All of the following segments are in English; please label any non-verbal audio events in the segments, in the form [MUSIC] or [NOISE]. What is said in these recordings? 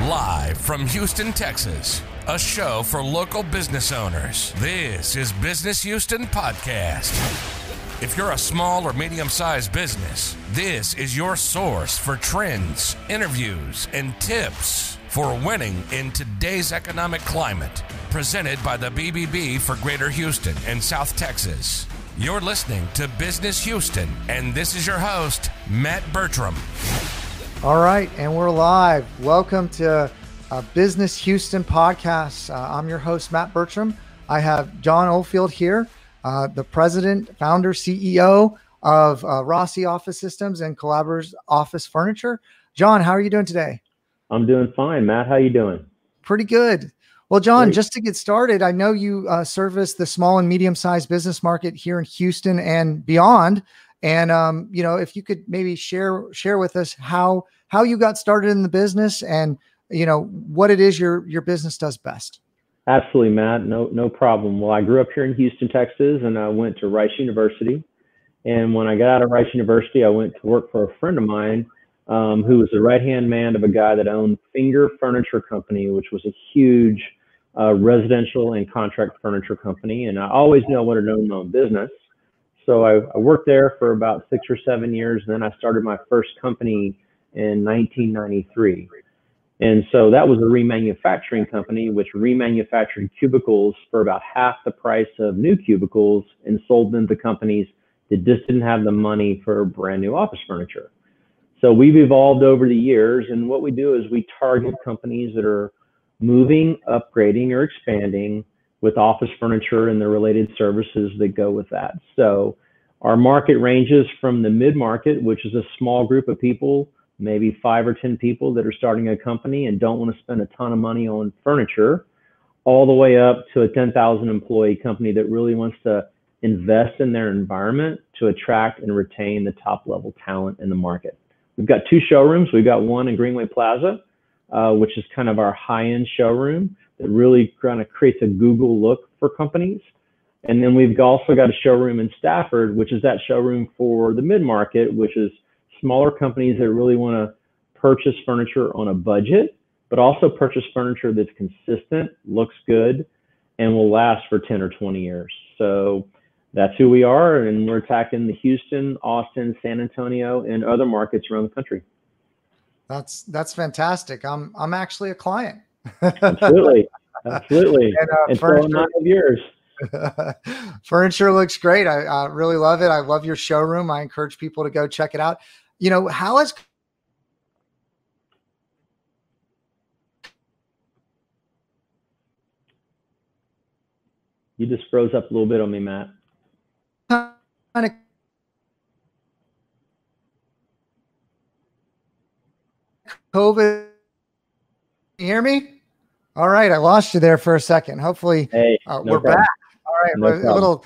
Live from Houston, Texas, a show for local business owners. This is Business Houston Podcast. If you're a small or medium sized business, this is your source for trends, interviews, and tips for winning in today's economic climate. Presented by the BBB for Greater Houston and South Texas. You're listening to Business Houston, and this is your host, Matt Bertram. All right, and we're live. Welcome to uh, Business Houston podcast. Uh, I'm your host, Matt Bertram. I have John Oldfield here, uh, the president, founder, CEO of uh, Rossi Office Systems and Collaborators Office Furniture. John, how are you doing today? I'm doing fine, Matt. How are you doing? Pretty good. Well, John, Great. just to get started, I know you uh, service the small and medium-sized business market here in Houston and beyond. And um, you know, if you could maybe share share with us how how you got started in the business and you know what it is your your business does best. Absolutely, Matt. No no problem. Well, I grew up here in Houston, Texas, and I went to Rice University. And when I got out of Rice University, I went to work for a friend of mine um, who was the right hand man of a guy that owned Finger Furniture Company, which was a huge uh, residential and contract furniture company. And I always knew I wanted to own my own business. So I, I, worked there for about six or seven years. And then I started my first company in 1993. And so that was a remanufacturing company, which remanufactured cubicles for about half the price of new cubicles and sold them to companies that just didn't have the money for brand new office furniture. So we've evolved over the years. And what we do is we target companies that are moving, upgrading, or expanding with office furniture and the related services that go with that. So our market ranges from the mid market, which is a small group of people, maybe five or 10 people that are starting a company and don't want to spend a ton of money on furniture, all the way up to a 10,000 employee company that really wants to invest in their environment to attract and retain the top level talent in the market. We've got two showrooms. We've got one in Greenway Plaza, uh, which is kind of our high end showroom that really kind of creates a Google look for companies. And then we've also got a showroom in Stafford, which is that showroom for the mid market, which is smaller companies that really want to purchase furniture on a budget, but also purchase furniture that's consistent, looks good, and will last for 10 or 20 years. So that's who we are, and we're attacking the Houston, Austin, San Antonio, and other markets around the country. That's that's fantastic. I'm I'm actually a client. Absolutely, [LAUGHS] absolutely. And, uh, furniture, of yours. [LAUGHS] furniture looks great. I, I really love it. I love your showroom. I encourage people to go check it out. You know, how has You just froze up a little bit on me, Matt. Kind of COVID. You hear me? All right, I lost you there for a second. Hopefully, hey, uh, no we're problem. back. All right, no a little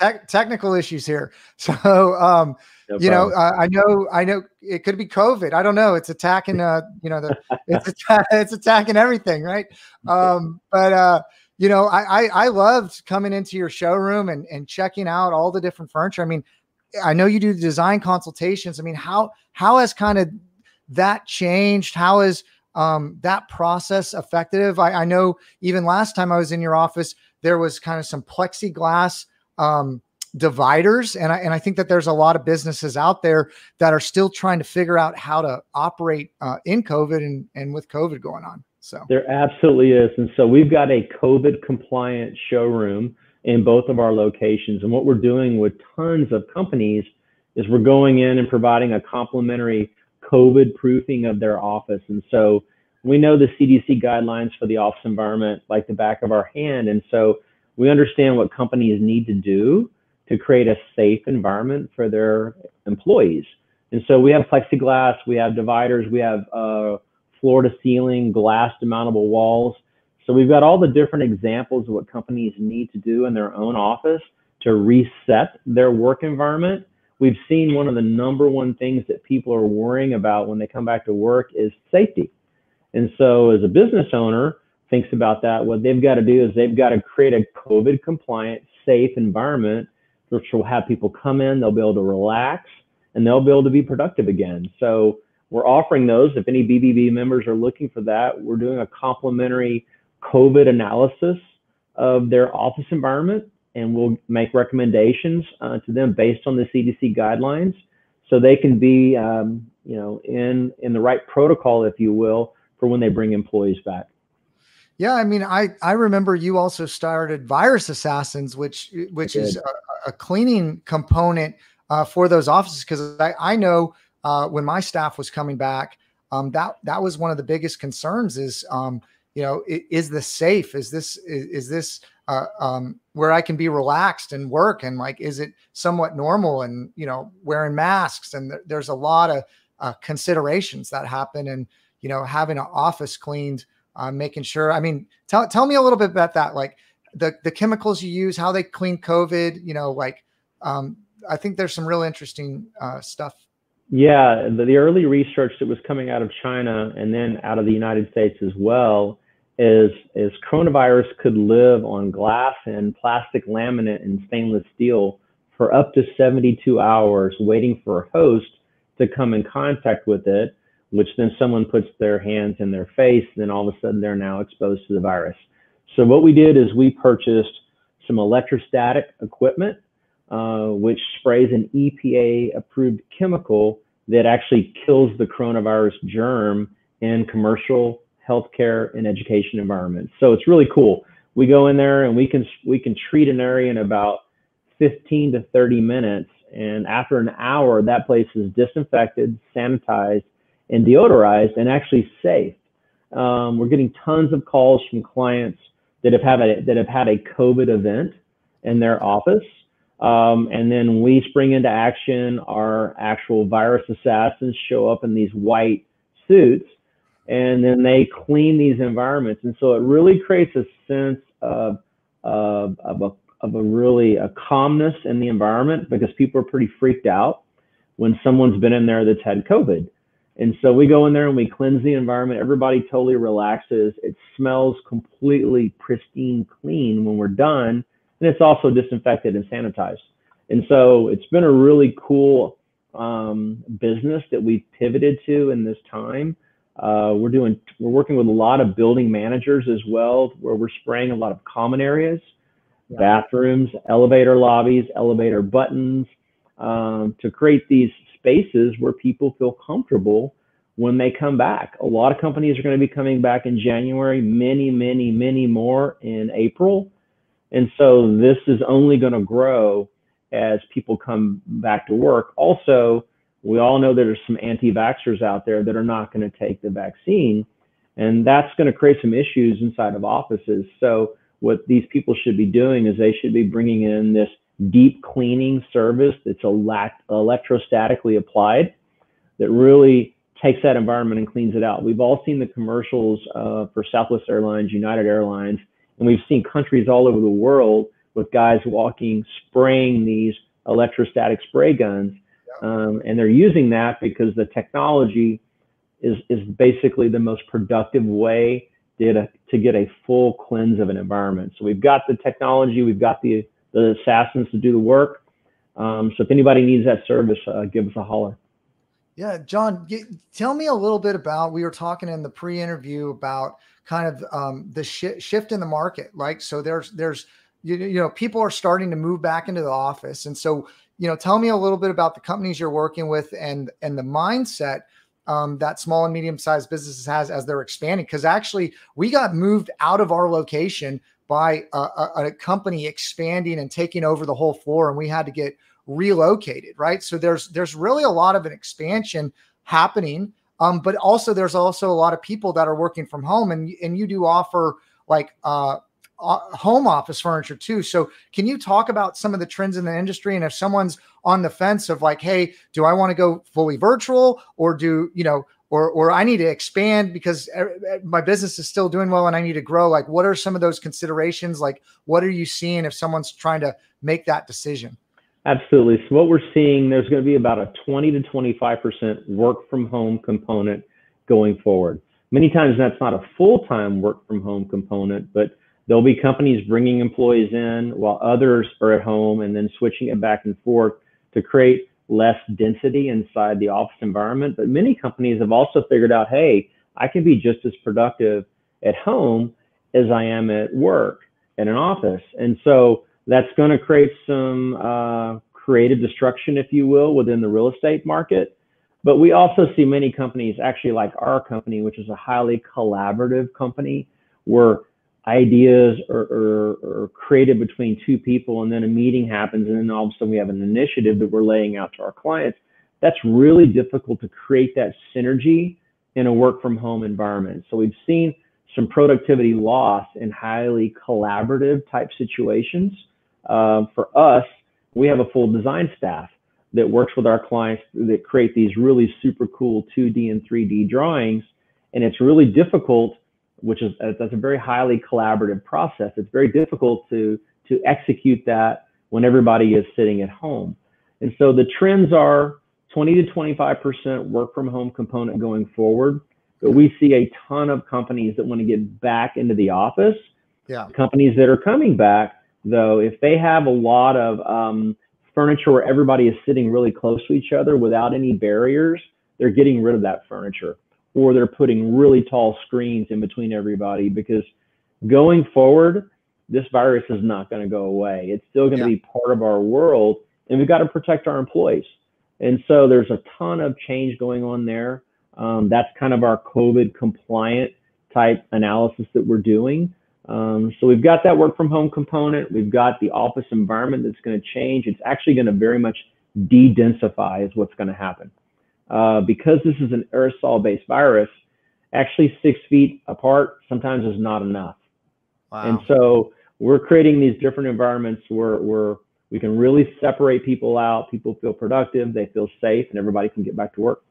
te- technical issues here. [LAUGHS] So, um, no you know, uh, I know, I know it could be COVID. I don't know. It's attacking, uh, you know, the [LAUGHS] it's atta- [LAUGHS] it's attacking everything, right? Um, but uh, you know, I, I I loved coming into your showroom and and checking out all the different furniture. I mean, I know you do the design consultations. I mean, how how has kind of that changed? How How is um, that process effective? I, I know even last time I was in your office, there was kind of some plexiglass um, dividers, and I and I think that there's a lot of businesses out there that are still trying to figure out how to operate uh, in COVID and and with COVID going on. So there absolutely is, and so we've got a COVID compliant showroom in both of our locations, and what we're doing with tons of companies is we're going in and providing a complimentary COVID proofing of their office, and so we know the CDC guidelines for the office environment like the back of our hand, and so we understand what companies need to do to create a safe environment for their employees. And so we have plexiglass, we have dividers, we have uh, floor to ceiling glass demountable walls. So we've got all the different examples of what companies need to do in their own office to reset their work environment. We've seen one of the number one things that people are worrying about when they come back to work is safety. And so as a business owner, thinks about that, what they've got to do is they've got to create a COVID compliant, safe environment which will have people come in, they'll be able to relax, and they'll be able to be productive again. So we're offering those. If any BBB members are looking for that, we're doing a complimentary COVID analysis of their office environment, and we'll make recommendations uh, to them based on the CDC guidelines, so they can be, um, you know, in in the right protocol, if you will, for when they bring employees back. Yeah, I mean, I I remember you also started Virus Assassins, which which is a, a, cleaning component uh, for those offices because I, I know uh, when my staff was coming back, um, that that was one of the biggest concerns is um, you know is this safe? Is this is, is this uh, um, where I can be relaxed and work and like is it somewhat normal and you know wearing masks and th- there's a lot of uh, considerations that happen and you know having an office cleaned uh, making sure. I mean, tell tell me a little bit about that, like the the chemicals you use, how they clean COVID. You know, like um, I think there's some real interesting uh, stuff. Yeah, the, the early research that was coming out of China and then out of the United States as well is is coronavirus could live on glass and plastic laminate and stainless steel for up to 72 hours waiting for a host to come in contact with it which then someone puts their hands in their face, then all of a sudden they're now exposed to the virus. So what we did is we purchased some electrostatic equipment, uh, which sprays an EPA approved chemical that actually kills the coronavirus germ in commercial, healthcare, and education environments. So it's really cool. We go in there and we can we can treat an area in about 15 to 30 minutes, and after an hour, that place is disinfected, sanitized, and deodorized and actually safe. Um, we're getting tons of calls from clients that have had a, that have had a COVID event in their office. Um, and then we spring into action. Our actual virus assassins show up in these white suits, and then they clean these environments. And so it really creates a sense of of, of a of a really a calmness in the environment because people are pretty freaked out when someone's been in there that's had COVID. And so we go in there and we cleanse the environment. Everybody totally relaxes. It smells completely pristine clean when we're done. And it's also disinfected and sanitized. And so it's been a really cool um, business that we've pivoted to in this time. Uh, we're doing, we're working with a lot of building managers as well, where we're spraying a lot of common areas, yeah. bathrooms, elevator lobbies, elevator buttons, um, to create these spaces where people feel comfortable when they come back. A lot of companies are going to be coming back in January, many, many, many more in April. And so this is only going to grow as people come back to work. Also, we all know there's some anti vaxxers out there that are not going to take the vaccine. And that's going to create some issues inside of offices. So, what these people should be doing is they should be bringing in this deep cleaning service that's electrostatically applied that really takes that environment and cleans it out. We've all seen the commercials uh, for Southwest Airlines, United Airlines, and we've seen countries all over the world with guys walking, spraying these electrostatic spray guns. Um, and they're using that because the technology is, is basically the most productive way to, to get a full cleanse of an environment. So we've got the technology, we've got the the assassins to do the work. Um, so if anybody needs that service, uh, give us a holler. Yeah, John, get, tell me a little bit about. We were talking in the pre-interview about kind of um, the sh- shift in the market. Like, so there's there's you, you know people are starting to move back into the office, and so you know, tell me a little bit about the companies you're working with and and the mindset um, that small and medium sized businesses has as they're expanding. Because actually, we got moved out of our location by a, a, a, company expanding and taking over the whole floor and we had to get relocated right so there's there's really a lot of an expansion happening um, but also there's also a lot of people that are working from home and and you do offer like uh, home office furniture too so can you talk about some of the trends in the industry and if someone's on the fence of like hey do i want to go fully virtual or do you know or or I need to expand because my business is still doing well and I need to grow. Like, what are some of those considerations? Like, what are you seeing if someone's trying to make that decision? Absolutely. So what we're seeing, there's going to be about a 20 to 25 percent work from home component going forward. Many times that's not a full time work from home component, but there'll be companies bringing employees in while others are at home and then switching it back and forth to create less density inside the office environment. But many companies have also figured out, hey, I can be just as productive at home as I am at work in an office. And so that's going to create some uh, creative destruction, if you will, within the real estate market. But we also see many companies, actually like our company, which is a highly collaborative company, where ideas are, are, are, created between two people and then a meeting happens and then all of a sudden we have an initiative that we're laying out to our clients. That's really difficult to create that synergy in a work from home environment. So we've seen some productivity loss in highly collaborative type situations. Uh, for us, we have a full design staff that works with our clients that create these really super cool 2D and 3D drawings. And it's really difficult, which is that's a very highly collaborative process. It's very difficult to to execute that when everybody is sitting at home. And so the trends are 20 to 25% work from home component going forward. But we see a ton of companies that want to get back into the office. Yeah. Companies that are coming back, though, if they have a lot of um, furniture where everybody is sitting really close to each other without any barriers, they're getting rid of that furniture. Or they're putting really tall screens in between everybody because going forward, this virus is not going to go away. It's still going to yeah. be part of our world, and we've got to protect our employees. And so there's a ton of change going on there. Um, that's kind of our COVID compliant type analysis that we're doing. Um, so we've got that work from home component. We've got the office environment that's going to change. It's actually going to very much de-densify is what's going to happen. Uh, because this is an aerosol based virus, actually six feet apart sometimes is not enough. Wow. And so we're creating these different environments where, where we can really separate people out. People feel productive, they feel safe, and everybody can get back to work.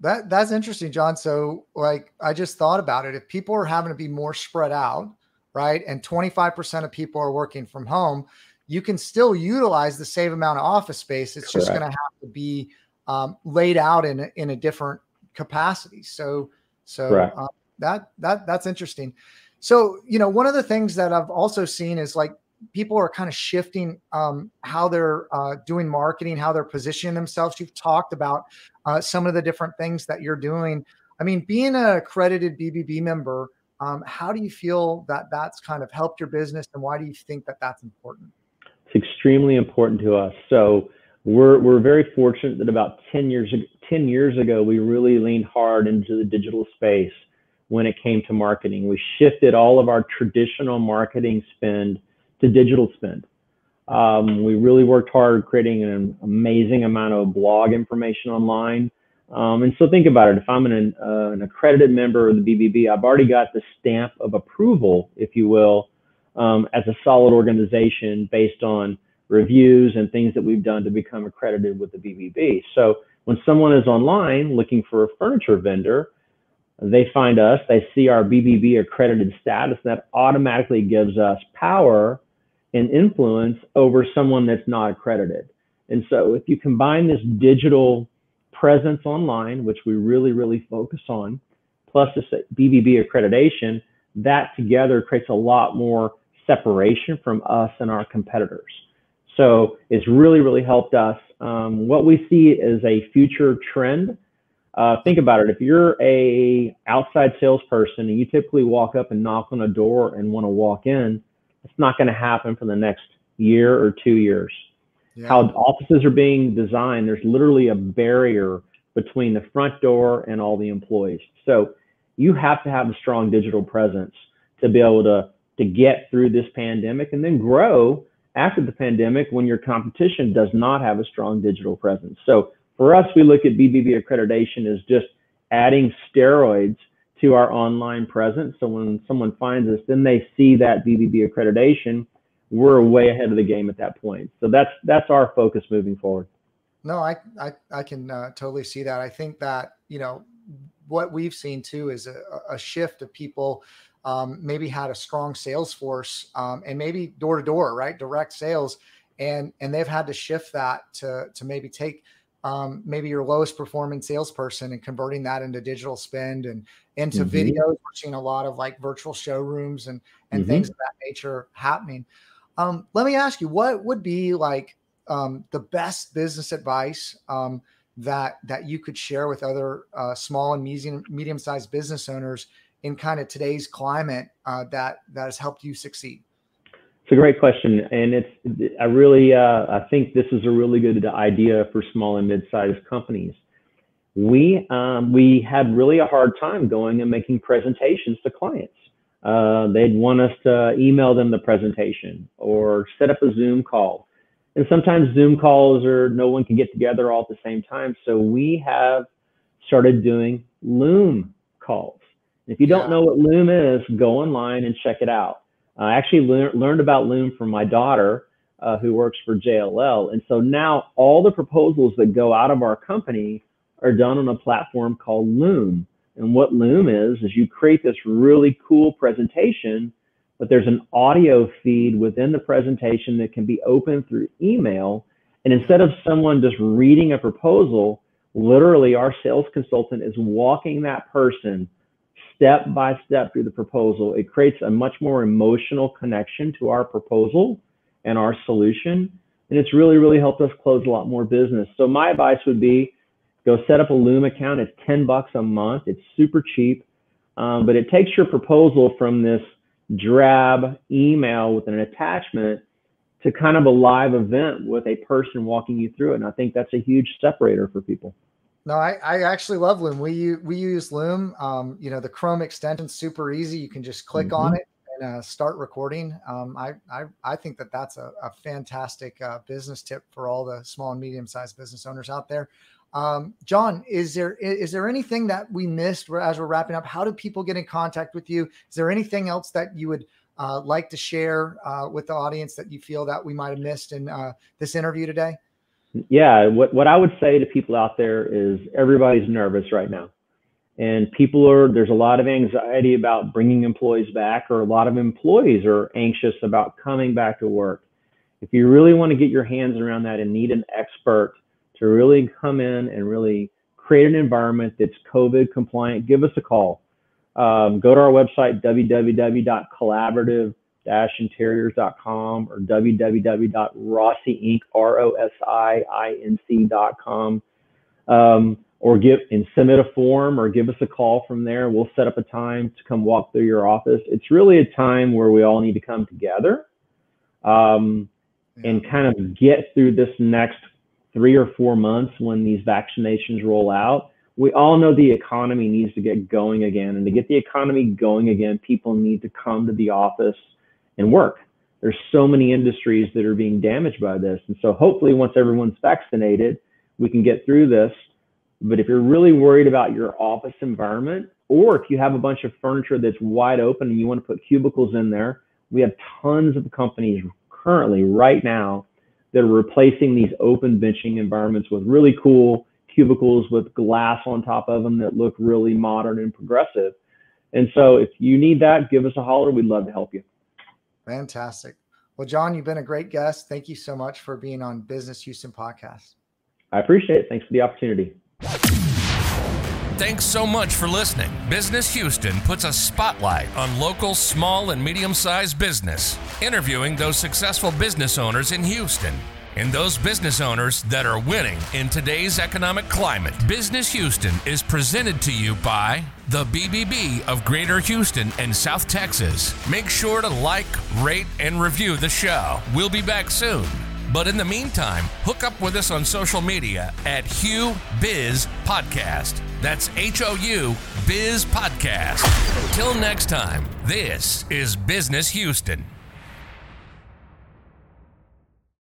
That that's interesting, John. So like I just thought about it. If people are having to be more spread out, right, and 25% of people are working from home, you can still utilize the same amount of office space. It's Correct. just going to have to be um, laid out in a, in a different capacity. So so uh, that that that's interesting. So you know, one of the things that I've also seen is like people are kind of shifting um, how they're uh, doing marketing, how they're positioning themselves. You've talked about uh, some of the different things that you're doing. I mean, being a accredited BBB member, um, how do you feel that that's kind of helped your business, and why do you think that that's important? It's extremely important to us. So we're we're very fortunate that about 10 years 10 years ago we really leaned hard into the digital space when it came to marketing. We shifted all of our traditional marketing spend to digital spend. Um, we really worked hard creating an amazing amount of blog information online. Um, and so think about it. If I'm an, uh, an, accredited member of the BBB, I've already got the stamp of approval, if you will, um, as a solid organization based on reviews and things that we've done to become accredited with the BBB. So when someone is online looking for a furniture vendor, they find us, they see our BBB accredited status, that automatically gives us power and influence over someone that's not accredited. And so if you combine this digital presence online, which we really, really focus on, plus this BBB accreditation, that together creates a lot more separation from us and our competitors. So it's really, really helped us. Um, what we see is a future trend, uh, think about it. If you're a outside salesperson and you typically walk up and knock on a door and want to walk in, it's not going to happen for the next year or two years. Yeah. How offices are being designed, there's literally a barrier between the front door and all the employees. So you have to have a strong digital presence to be able to to get through this pandemic and then grow after the pandemic when your competition does not have a strong digital presence. So for us, we look at BBB accreditation as just adding steroids to our online presence. So when someone finds us, then they see that BBB accreditation. We're way ahead of the game at that point. So that's that's our focus moving forward. No, I I, I can uh, totally see that. I think that you know what we've seen too is a, a shift of people um, maybe had a strong sales force um, and maybe door to door, right, direct sales, and and they've had to shift that to to maybe take um, maybe your lowest performing salesperson and converting that into digital spend and into mm-hmm. videos. We're seeing a lot of like virtual showrooms and and mm-hmm. things of that nature happening. Um, let me ask you, what would be like um, the best business advice um, that that you could share with other uh, small and medium medium sized business owners in kind of today's climate uh, that that has helped you succeed? It's a great question, and it's I really uh, I think this is a really good idea for small and mid-sized companies. We um, we had really a hard time going and making presentations to clients. Uh, they'd want us to email them the presentation or set up a Zoom call. And sometimes Zoom calls or no one can get together all at the same time. So we have started doing Loom calls. If you don't yeah. know what Loom is, go online and check it out. I actually lear- learned about Loom from my daughter, uh, who works for JLL. And so now all the proposals that go out of our company are done on a platform called Loom. And what Loom is, is you create this really cool presentation, but there's an audio feed within the presentation that can be opened through email. And instead of someone just reading a proposal, literally our sales consultant is walking that person step by step through the proposal. It creates a much more emotional connection to our proposal and our solution. And it's really, really helped us close a lot more business. So my advice would be go set up a Loom account. It's 10 bucks a month. It's super cheap. Um, but it takes your proposal from this drab email with an attachment to kind of a live event with a person walking you through it. And I think that's a huge separator for people. No, I, I actually love Loom. We we use Loom. Um, you know, the Chrome extension super easy. You can just click mm-hmm. on it and uh, start recording. Um, I, I I think that that's a, a fantastic uh, business tip for all the small and medium sized business owners out there. Um, John, is there is there anything that we missed as we're wrapping up? How do people get in contact with you? Is there anything else that you would uh, like to share uh, with the audience that you feel that we might have missed in uh, this interview today? Yeah, what, what I would say to people out there is everybody's nervous right now. And people are, there's a lot of anxiety about bringing employees back, or a lot of employees are anxious about coming back to work. If you really want to get your hands around that and need an expert to really come in and really create an environment that's COVID compliant, give us a call. Um, go to our website, www.collaborative interiors.com or www.rossiinc.com um, or give and submit a form or give us a call from there. We'll set up a time to come walk through your office. It's really a time where we all need to come together um, yeah. and kind of get through this next three or four months when these vaccinations roll out. We all know the economy needs to get going again. And to get the economy going again, people need to come to the office and work. There's so many industries that are being damaged by this. And so hopefully once everyone's vaccinated, we can get through this. But if you're really worried about your office environment, or if you have a bunch of furniture that's wide open and you want to put cubicles in there, we have tons of companies currently right now that are replacing these open benching environments with really cool cubicles with glass on top of them that look really modern and progressive. And so if you need that, give us a holler. We'd love to help you. Fantastic. Well, John, you've been a great guest. Thank you so much for being on Business Houston podcast. I appreciate it. Thanks for the opportunity. Thanks so much for listening. Business Houston puts a spotlight on local small and medium sized business, interviewing those successful business owners in Houston and those business owners that are winning in today's economic climate. Business Houston is presented to you by the BBB of Greater Houston and South Texas. Make sure to like, rate, and review the show. We'll be back soon. But in the meantime, hook up with us on social media at Hou Biz Podcast. That's H O U Biz Podcast. Till next time, this is Business Houston.